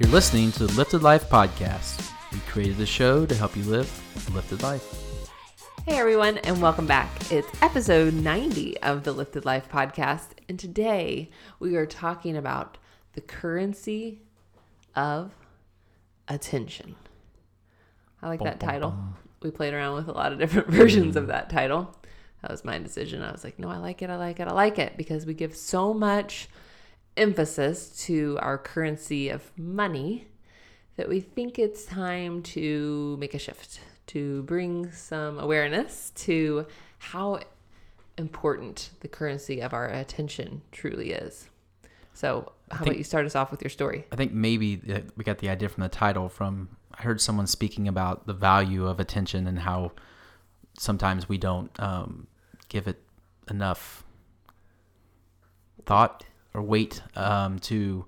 You're listening to the Lifted Life Podcast. We created the show to help you live a lifted life. Hey everyone, and welcome back. It's episode 90 of the Lifted Life podcast, and today we are talking about the currency of attention. I like that title. We played around with a lot of different versions of mm. that title. That was my decision. I was like, no, I like it, I like it, I like it, because we give so much emphasis to our currency of money that we think it's time to make a shift, to bring some awareness to how important the currency of our attention truly is. So, how think- about you start us off with your story? I think maybe we got the idea from the title from I heard someone speaking about the value of attention and how sometimes we don't um, give it enough thought or weight um, to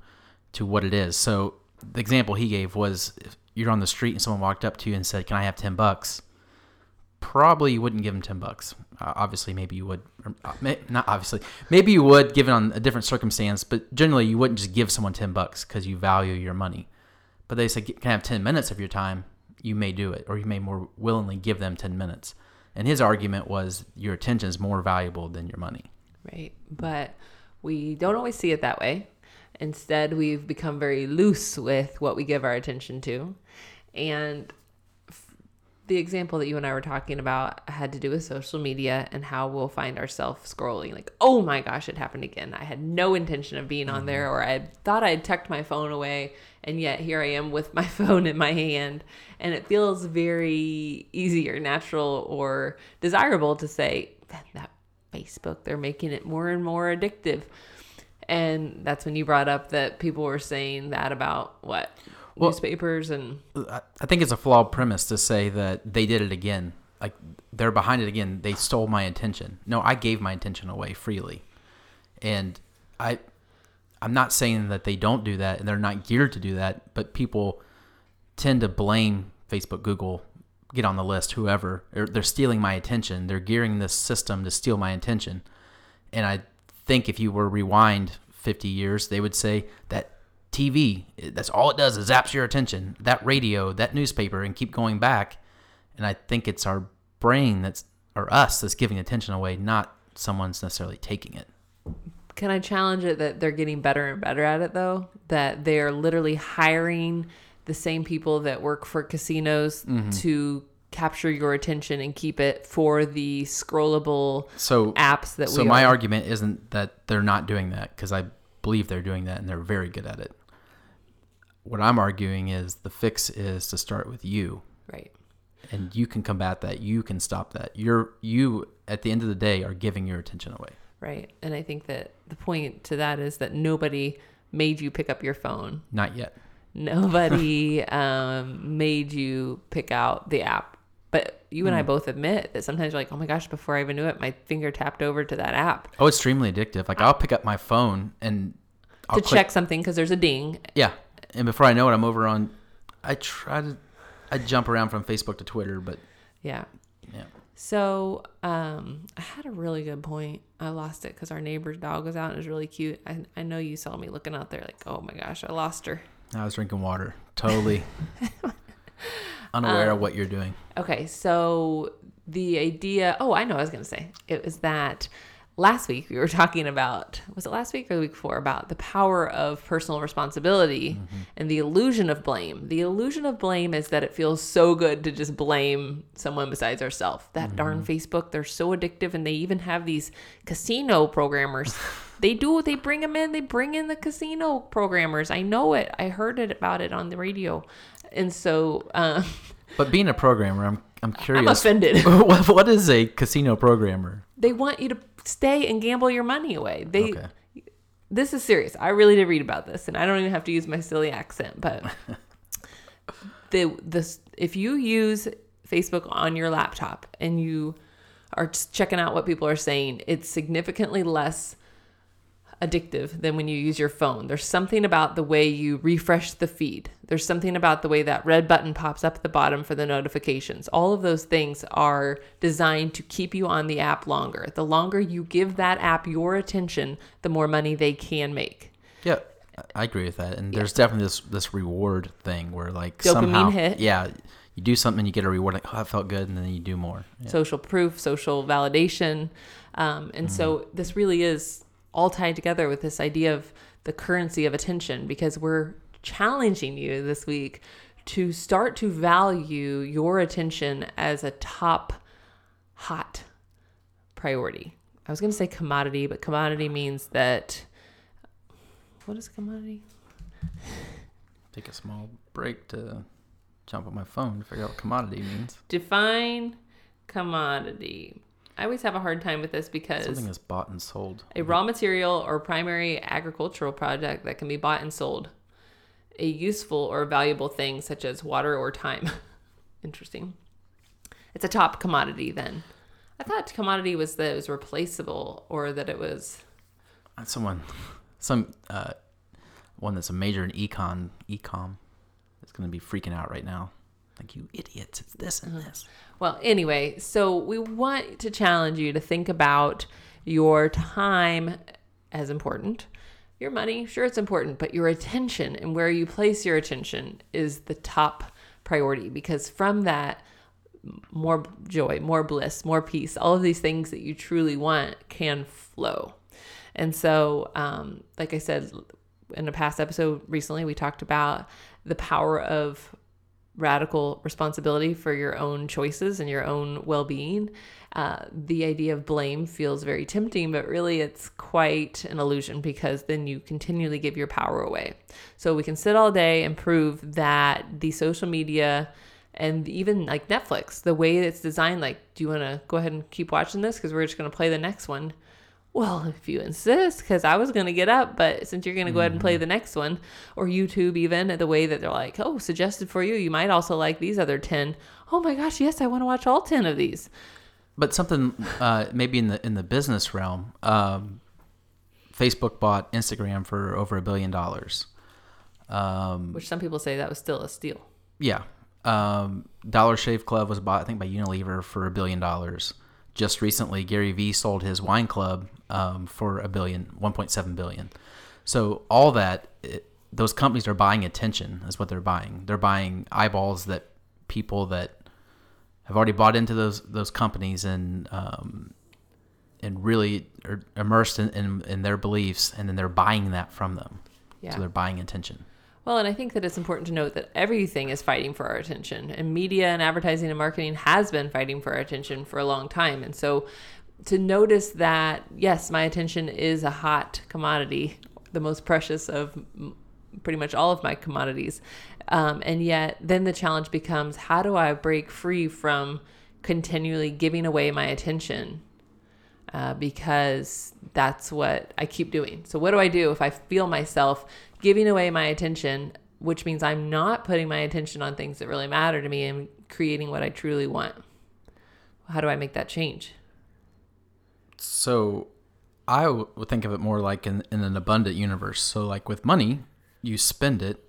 to what it is. So the example he gave was if you're on the street and someone walked up to you and said, "Can I have ten bucks?" Probably you wouldn't give them ten bucks. Uh, obviously, maybe you would. Or, uh, may, not obviously. Maybe you would, given on a different circumstance. But generally, you wouldn't just give someone ten bucks because you value your money. But they say, "Can I have ten minutes of your time?" You may do it, or you may more willingly give them ten minutes. And his argument was your attention is more valuable than your money. Right. But we don't always see it that way. Instead, we've become very loose with what we give our attention to. And the example that you and I were talking about had to do with social media and how we'll find ourselves scrolling like, oh my gosh, it happened again. I had no intention of being on mm-hmm. there, or I thought I had tucked my phone away, and yet here I am with my phone in my hand. And it feels very easy or natural or desirable to say, that, that Facebook, they're making it more and more addictive. And that's when you brought up that people were saying that about what? Well- newspapers and I think it's a flawed premise to say that they did it again. Like they're behind it again. They stole my attention. No, I gave my attention away freely, and I, I'm not saying that they don't do that and they're not geared to do that. But people tend to blame Facebook, Google, get on the list, whoever. They're, stealing my attention. They're gearing this system to steal my attention. And I think if you were rewind 50 years, they would say that TV, that's all it does is zaps your attention. That radio, that newspaper, and keep going back. And I think it's our brain that's, or us, that's giving attention away, not someone's necessarily taking it. Can I challenge it that they're getting better and better at it though? That they're literally hiring the same people that work for casinos Mm-hmm. to capture your attention and keep it for the scrollable So apps that So my are. argument isn't that they're not doing that because I believe they're doing that and they're very good at it. What I'm arguing is the fix is to start with you, right. and you can combat that. You can stop that. You're you at the end of the day are giving your attention away. Right. And I think that the point to that is that nobody made you pick up your phone. Not yet. Nobody um, made you pick out the app. But you Hmm. and I both admit that sometimes you're like, oh my gosh, before I even knew it, my finger tapped over to that app Oh, it's extremely addictive. Like I'll pick up my phone and I'll to click- check something because there's a ding. Yeah, and before I know it, I'm over on. I try to. I jump around from Facebook to Twitter, but Yeah. yeah. So um, I had a really good point. I lost it because our neighbor's dog was out and it was really cute. I, I know you saw me looking out there like, oh my gosh, I lost her. I was drinking water, totally unaware of um, what you're doing. Okay, so the idea, oh, I know what I was going to say. It was that last week we were talking about, was it last week or the week before, about the power of personal responsibility and the illusion of blame. The illusion of blame is that it feels so good to just blame someone besides ourselves. That darn Facebook, they're so addictive and they even have these casino programmers. They do. They bring them in. They bring in the casino programmers. I know it. I heard it about it on the radio, and so um, But being a programmer, I'm I'm I'm curious. offended. what, what is a casino programmer? they want you to stay and gamble your money away. They Okay. this is serious. I really did read about this and I don't even have to use my silly accent, but the this if you use Facebook on your laptop and you are checking out what people are saying, it's significantly less addictive than when you use your phone. There's something about the way you refresh the feed. There's something about the way that red button pops up at the bottom for the notifications. All of those things are designed to keep you on the app longer. The longer you give that app your attention, the more money they can make. Yeah, I agree with that. And there's definitely this this reward thing where like Dopamine somehow, hit. yeah, you do something, you get a reward. Like, oh, that felt good, and then you do more. Yeah. social proof, social validation. Um, and so this really is all tied together with this idea of the currency of attention because we're challenging you this week to start to value your attention as a top hot priority. I was going to say commodity, but commodity means that. What is commodity? Take a small break to jump on my phone to figure out what commodity means. Define commodity. I always have a hard time with this because Something is bought and sold. a raw material or primary agricultural product that can be bought and sold, a useful or valuable thing such as water or time. Interesting. It's a top commodity then. I thought commodity was that it was replaceable or that it was Uh, Someone, some uh, one that's a major in econ, ecom, is going to be freaking out right now. Like you idiots! It's this and this. Well, anyway, so we want to challenge you to think about your time as important. Your money, sure, it's important, but your attention and where you place your attention is the top priority because from that, more joy, more bliss, more peace, all of these things that you truly want can flow. And so, um, like I said in a past episode recently, we talked about the power of radical responsibility for your own choices and your own well being. Uh, the idea of blame feels very tempting, but really it's quite an illusion because then you continually give your power away. So we can sit all day and prove that the social media and even like Netflix, the way it's designed, like, do you want to go ahead and keep watching this? Because we're just going to play the next one. Well, if you insist, because I was going to get up, but since you're going to go ahead and play the next one, or YouTube, even the way that they're like, oh, suggested for you, you might also like these other 10. Oh my gosh, yes, I want to watch all 10 of these. But something uh, maybe in the in the business realm, um, Facebook bought Instagram for over a billion dollars. Um, Which some people say that was still a steal. yeah, um, Dollar Shave Club was bought I think by Unilever for a billion dollars. Just recently, Gary Vee sold his wine club um, for a billion, 1.7 billion. So all that, it, those companies are buying attention, is what they're buying. They're buying eyeballs that people that have already bought into those those companies and um, and really are immersed in, in, in their beliefs, and then they're buying that from them. Yeah. So they're buying attention. Well, and I think that it's important to note that everything is fighting for our attention, and media and advertising and marketing has been fighting for our attention for a long time. And so to notice that, yes, my attention is a hot commodity, the most precious of pretty much all of my commodities. Um, and yet, then the challenge becomes how do I break free from continually giving away my attention? uh, because that's what I keep doing. So, what do I do if I feel myself giving away my attention, which means I'm not putting my attention on things that really matter to me and creating what I truly want? How do I make that change? So I would think of it more like in, in an abundant universe. So, like with money, you spend it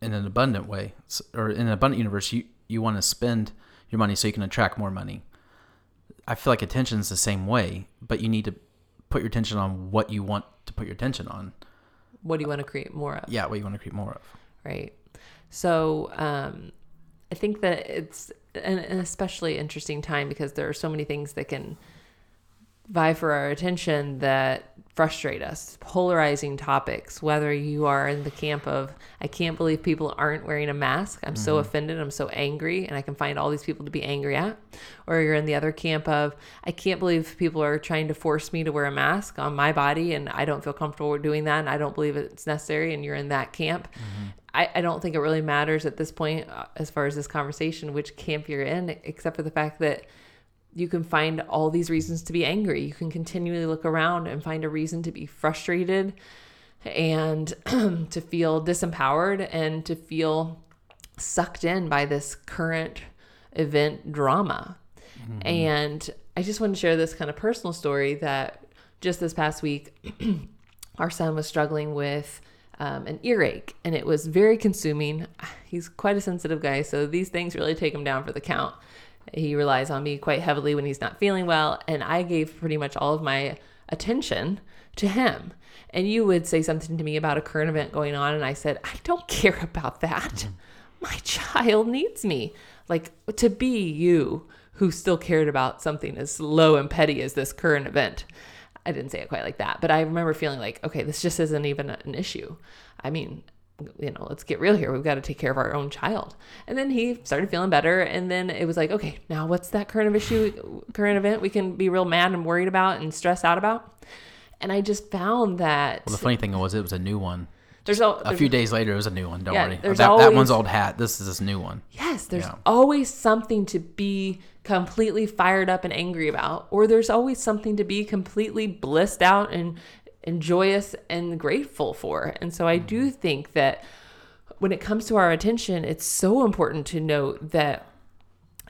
in an abundant way, or in an abundant universe, you, you want to spend your money so you can attract more money. I feel like attention is the same way, but you need to put your attention on what you want to put your attention on. What do you want to create more of? Yeah, what you want to create more of. right? So um, I think that it's an, an especially interesting time because there are so many things that can vie for our attention that frustrate us. Polarizing topics, whether you are in the camp of, I can't believe people aren't wearing a mask. I'm so offended. I'm so angry. And I can find all these people to be angry at. Or you're in the other camp of, I can't believe people are trying to force me to wear a mask on my body. And I don't feel comfortable doing that. And I don't believe it's necessary. And you're in that camp. I, I don't think it really matters at this point, uh, as far as this conversation, which camp you're in, except for the fact that you can find all these reasons to be angry. You can continually look around and find a reason to be frustrated and to feel disempowered and to feel sucked in by this current event drama. And I just want to share this kind of personal story that just this past week, our son was struggling with um, an earache and it was very consuming. He's quite a sensitive guy, so these things really take him down for the count. He relies on me quite heavily when he's not feeling well, and I gave pretty much all of my attention to him. And you would say something to me about a current event going on, and I said, I don't care about that. Mm-hmm. My child needs me. Like to be you who still cared about something as low and petty as this current event. I didn't say it quite like that, but I remember feeling like, okay, this just isn't even an issue. I mean, you know, let's get real here. We've got to take care of our own child. And then he started feeling better. And then it was like, okay, now what's that current issue, current event we can be real mad and worried about and stressed out about? And I just found that. Well, the funny thing was, it was a new one. There's a, a few days later, it was a new one. Don't Yeah, worry. That, always- that one's old hat. This is this new one. Yes, there's Yeah. always something to be completely fired up and angry about, or there's always something to be completely blissed out and, and joyous and grateful for. And so I do mm-hmm. think that when it comes to our attention, it's so important to note that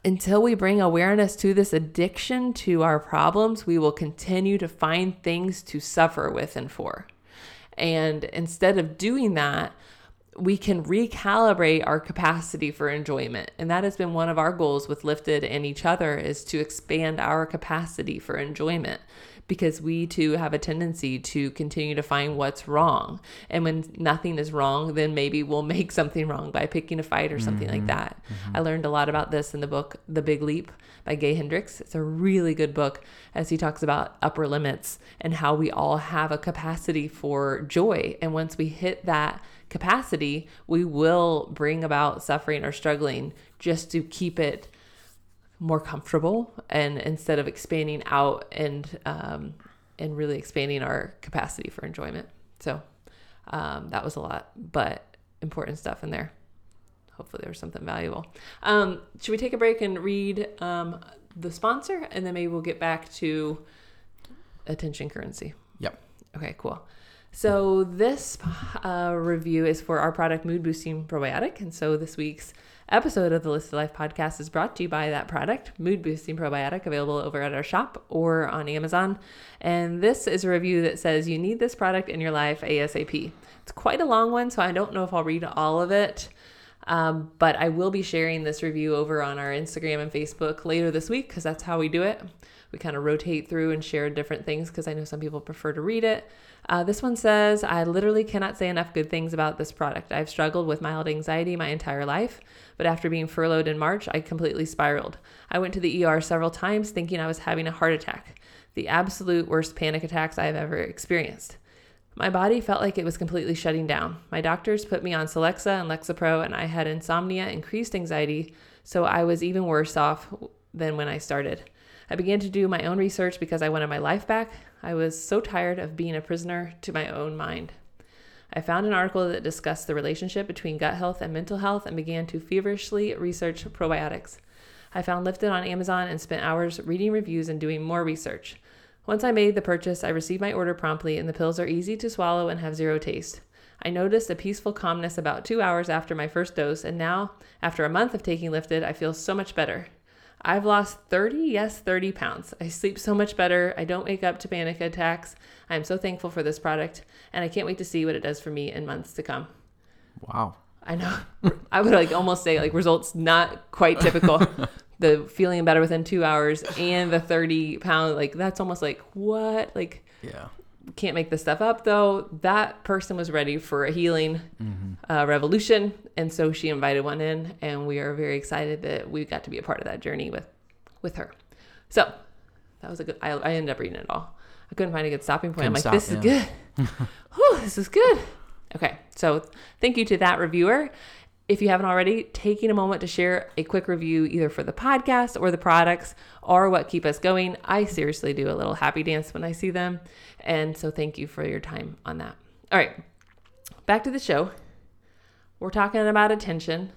until we bring awareness to this addiction to our problems, we will continue to find things to suffer with and for. And instead of doing that, we can recalibrate our capacity for enjoyment. And that has been one of our goals with Lifted and each other is to expand our capacity for enjoyment because we too have a tendency to continue to find what's wrong. And when nothing is wrong, then maybe we'll make something wrong by picking a fight or something like mm-hmm. that. Mm-hmm. I learned a lot about this in the book The Big Leap by Gay Hendricks. It's a really good book as he talks about upper limits and how we all have a capacity for joy. And once we hit that capacity, we will bring about suffering or struggling just to keep it more comfortable and instead of expanding out and um, and really expanding our capacity for enjoyment. So um, that was a lot, but important stuff in there. Hopefully there was something valuable. Um, should we take a break and read um, the sponsor, and then maybe we'll get back to attention currency. Yep. Okay, cool. So this uh, review is for our product Mood Boosting Probiotic, and so this week's episode of the Lifted Life podcast is brought to you by that product, Mood Boosting Probiotic, available over at our shop or on Amazon. And this is a review that says you need this product in your life ASAP. It's quite a long one, so I don't know if I'll read all of it. Um, but I will be sharing this review over on our Instagram and Facebook later this week because that's how we do it. We kind of rotate through and share different things because I know some people prefer to read it. Uh, this one says, I literally cannot say enough good things about this product. I've struggled with mild anxiety my entire life, but after being furloughed in March, I completely spiraled. I went to the ER several times thinking I was having a heart attack, the absolute worst panic attacks I have ever experienced. My body felt like it was completely shutting down. My doctors put me on Celexa and Lexapro, and I had insomnia, increased anxiety, so I was even worse off than when I started. I began to do my own research because I wanted my life back. I was so tired of being a prisoner to my own mind. I found an article that discussed the relationship between gut health and mental health and began to feverishly research probiotics. I found Lifted on Amazon and spent hours reading reviews and doing more research. Once I made the purchase, I received my order promptly, and the pills are easy to swallow and have zero taste. I noticed a peaceful calmness about two hours after my first dose, and now, after a month of taking Lifted, I feel so much better. I've lost 30, yes, 30 pounds. I sleep so much better. I don't wake up to panic attacks. I am so thankful for this product, and I can't wait to see what it does for me in months to come. Wow. I know. I would like almost say like results not quite typical. the feeling better within two hours and the 30 pound, like that's almost like what? Like Yeah. Can't make this stuff up though. That person was ready for a healing uh, revolution. And so she invited one in and we are very excited that we got to be a part of that journey with, with her. So that was a good, I, I ended up reading it all. I couldn't find a good stopping point. I'm like, Couldn't this stop, is good. Whew, this is good. Okay, so thank you to that reviewer. If you haven't already, taking a moment to share a quick review either for the podcast or the products or what keep us going. I seriously do a little happy dance when I see them. And so thank you for your time on that. All right, back to the show. We're talking about attention.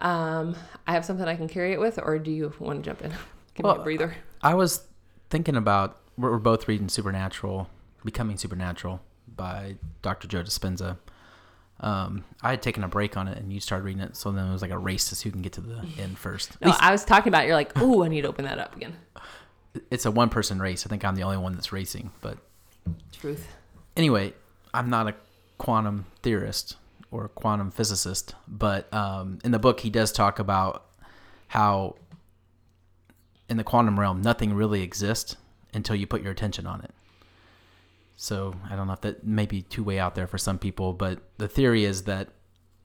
Um, I have something I can carry it with, or do you want to jump in? Give me a breather. I was thinking about we're, we're both reading Supernatural, Becoming Supernatural by Dr. Joe Dispenza. Um, I had taken a break on it, and you started reading it, so then it was like a race to see who can get to the end first. No, least I was talking about. it. You're like, oh, I need to open that up again. it's a one-person race. I think I'm the only one that's racing, but Truth. anyway, I'm not a quantum theorist or a quantum physicist, but um, in the book, he does talk about how in the quantum realm, nothing really exists until you put your attention on it. So I don't know if that may be too way out there for some people, but the theory is that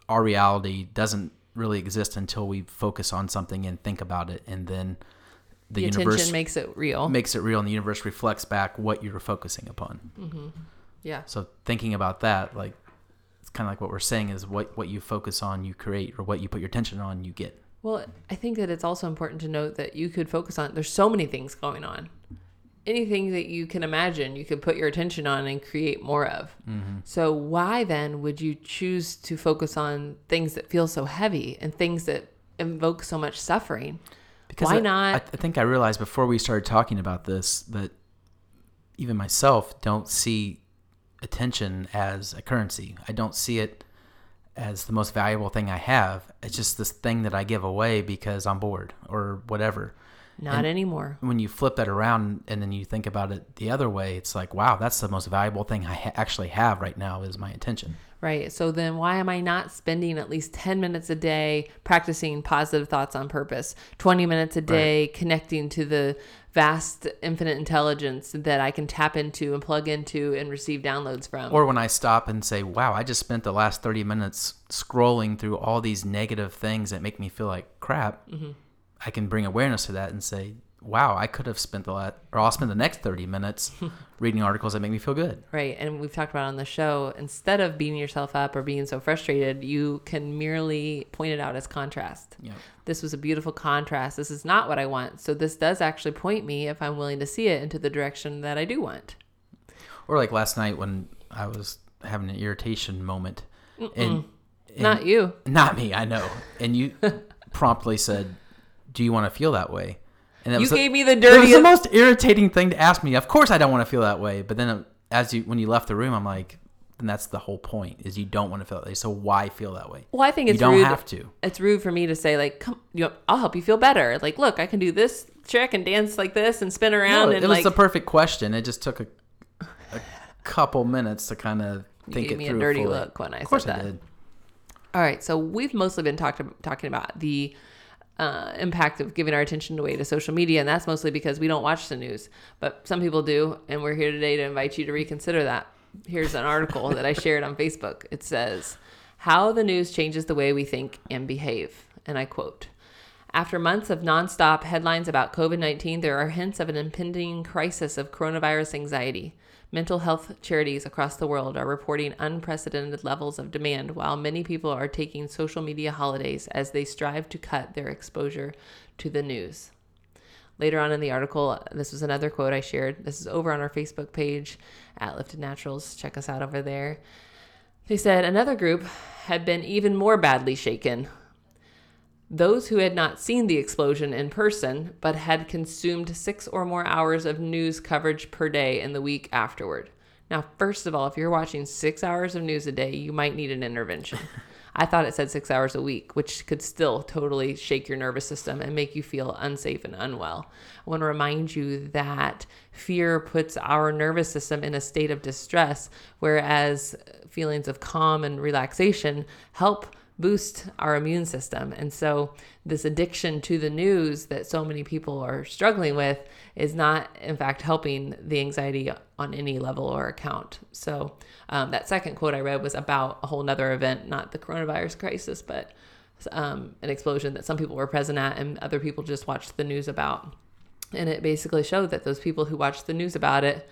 our reality doesn't really exist until we focus on something and think about it, and then the, The, universe makes it real. makes it real, and the universe reflects back what you're focusing upon. Mm-hmm. yeah. So thinking about that, like it's kind of like what we're saying is what what you focus on, you create, or what you put your attention on, you get. Well, I think that it's also important to note that you could focus on. There's so many things going on. Anything that you can imagine, you could put your attention on and create more of. Mm-hmm. So why then would you choose to focus on things that feel so heavy and things that invoke so much suffering? Why I, not? I, I think I realized before we started talking about this that even myself don't see attention as a currency. I don't see it as the most valuable thing I have. It's just this thing that I give away because I'm bored or whatever. Not And- anymore. When you flip that around and then you think about it the other way, it's like, wow, that's the most valuable thing I ha- actually have right now is my attention. Right. So then why am I not spending at least 10 minutes a day practicing positive thoughts on purpose, 20 minutes a day connecting to the vast infinite intelligence that I can tap into and plug into and receive downloads from? Or when I stop and say, wow, I just spent the last 30 minutes scrolling through all these negative things that make me feel like crap, mm-hmm. I can bring awareness to that and say, wow, I could have spent the last, or I'll spend the next 30 minutes reading articles that make me feel good. Right. And we've talked about on the show, instead of beating yourself up or being so frustrated, you can merely point it out as contrast. Know, This was a beautiful contrast. This is not what I want. So this does actually point me, if I'm willing to see it, into the direction that I do want. or like last night when I was having an irritation moment and, and not you. not me, I know. And you promptly said, do you want to feel that way? And You gave me the It was the most irritating thing to ask me. Of course, I don't want to feel that way. But then, uh, as you when you left the room, I'm like, then that's the whole point: is you don't want to feel that way. So why feel that way? well, I think You it's don't rude. have to. It's rude for me to say like, "Come, you know, I'll help you feel better." Like, look, I can do this trick and dance like this and spin around No, and it was like. the perfect question. It just took a, a couple minutes to kind of think gave it me a through. dirty fully. look when I Of course, said I that. did. All right, so we've mostly been talked, talking about the uh, impact of giving our attention away to social media, and that's mostly because we don't watch the news. But some people do, and we're here today to invite you to reconsider that. Here's an article that I shared on Facebook. It says, How the News Changes the Way We Think and Behave. And I quote, after months of nonstop headlines about COVID 19, there are hints of an impending crisis of coronavirus anxiety. Mental health charities across the world are reporting unprecedented levels of demand, while many people are taking social media holidays as they strive to cut their exposure to the news. Later on in the article, this was another quote I shared. This is over on our Facebook page at Lifted Naturals. Check us out over there. They said another group had been even more badly shaken those who had not seen the explosion in person, but had consumed six or more hours of news coverage per day in the week afterward. Now, first of all, if you're watching six hours of news a day, you might need an intervention. I thought it said six hours a week, which could still totally shake your nervous system and make you feel unsafe and unwell. I want to remind you that fear puts our nervous system in a state of distress, whereas feelings of calm and relaxation help boost our immune system. And so, this addiction to the news that so many people are struggling with is not, in fact, helping the anxiety on any level or account. So, um, that second quote I read was about a whole nother event, not the coronavirus crisis, but um, an explosion that some people were present at and other people just watched the news about. And it basically showed that those people who watched the news about it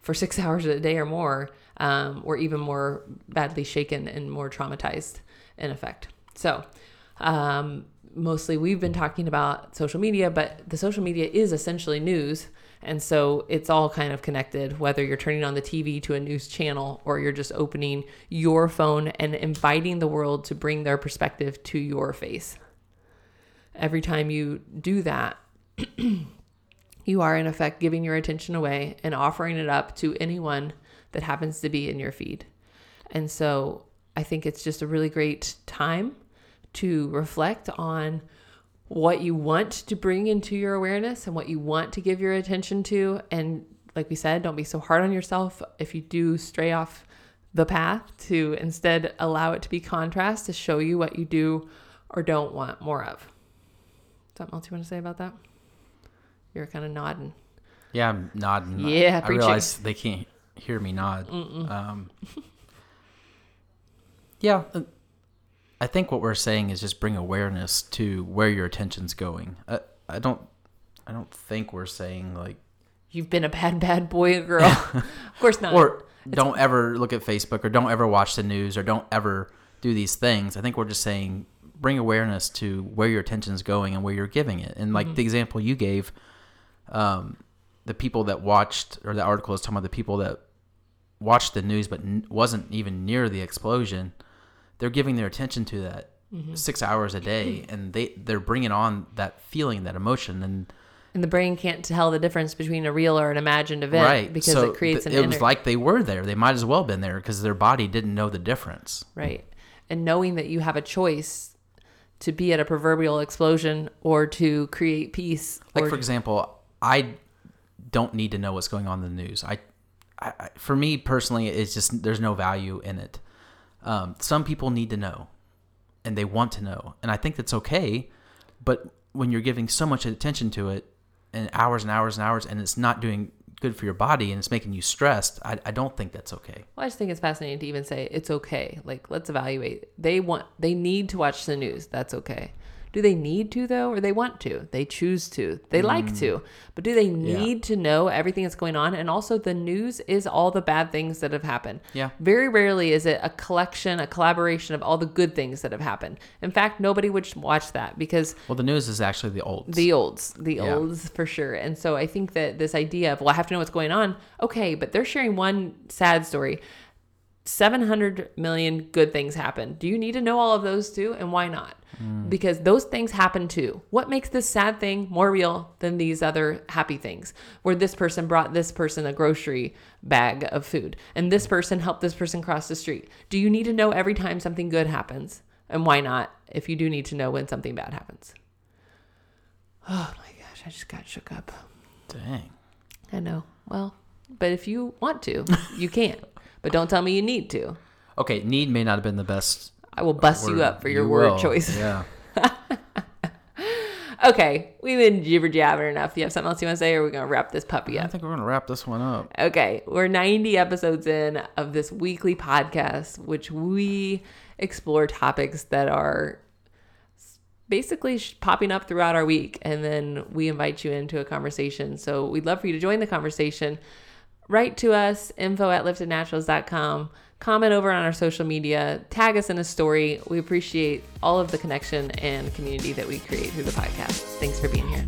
for six hours a day or more um, were even more badly shaken and more traumatized in effect. So, um, mostly we've been talking about social media, but the social media is essentially news. And so it's all kind of connected, whether you're turning on the TV to a news channel or you're just opening your phone and inviting the world to bring their perspective to your face. Every time you do that, you are in effect giving your attention away and offering it up to anyone that happens to be in your feed. And so I think it's just a really great time to reflect on what you want to bring into your awareness and what you want to give your attention to. And like we said, don't be so hard on yourself if you do stray off the path to instead allow it to be contrast to show you what you do or don't want more of. Something else you want to say about that? You're kind of nodding. Yeah, I'm nodding. Yeah, I preaching. realize they can't hear me nod. Um, yeah, uh, I think what we're saying is just bring awareness to where your attention's going. I, I don't, I don't think we're saying like, You've been a bad, bad boy or girl. of course not. or don't ever look at Facebook, or don't ever watch the news, or don't ever do these things. I think we're just saying bring awareness to where your attention's going and where you're giving it. And like the example you gave, um, the people that watched, or the article is talking about the people that watched the news but n- wasn't even near the explosion. They're giving their attention to that six hours a day, and they they're bringing on that feeling, that emotion, and and the brain can't tell the difference between a real or an imagined event right because so it creates th- an it was inner- like they were there. They might as well have been there because their body didn't know the difference. right. And knowing that you have a choice to be at a proverbial explosion or to create peace. Like or, for example, I don't need to know what's going on in the news. I, I for me personally, it's just there's no value in it. Um, some people need to know, and they want to know, and I think that's okay. But when you're giving so much attention to it, and hours and hours and hours, and it's not doing good for your body, and it's making you stressed, I, I don't think that's okay. Well, I just think it's fascinating to even say it's okay. Like, let's evaluate. They want, they need to watch the news. That's okay. Do they need to though, or they want to? They choose to. They like mm. to, but do they need to know everything that's going on? And also, the news is all the bad things that have happened. Yeah. Very rarely is it a collection, a collaboration of all the good things that have happened. In fact, nobody would watch that because Well, the news is actually the old. the olds, the Yeah. olds for sure. And so I think that this idea of, well, I have to know what's going on. Okay, but they're sharing one sad story. 700 million good things happen. Do you need to know all of those too? And why not? Mm. Because those things happen too. What makes this sad thing more real than these other happy things? Where this person brought this person a grocery bag of food and this person helped this person cross the street. Do you need to know every time something good happens? And why not if you do need to know when something bad happens? Oh my gosh, I just got shook up. Dang. I know. Well, but if you want to, you can. But don't tell me you need to. Okay, need may not have been the best. I will bust you up for your You word will. choice. Yeah. Okay, we've been jibber jabbering enough. You have something else you want to say, or are we gonna wrap this puppy up? I think we're gonna wrap this one up. Okay, we're 90 episodes in of this weekly podcast, which we explore topics that are basically popping up throughout our week, and then we invite you into a conversation. So we'd love for you to join the conversation. Write to us, info at liftednaturals.com. Comment over on our social media. Tag us in a story. We appreciate all of the connection and community that we create through the podcast. Thanks for being here.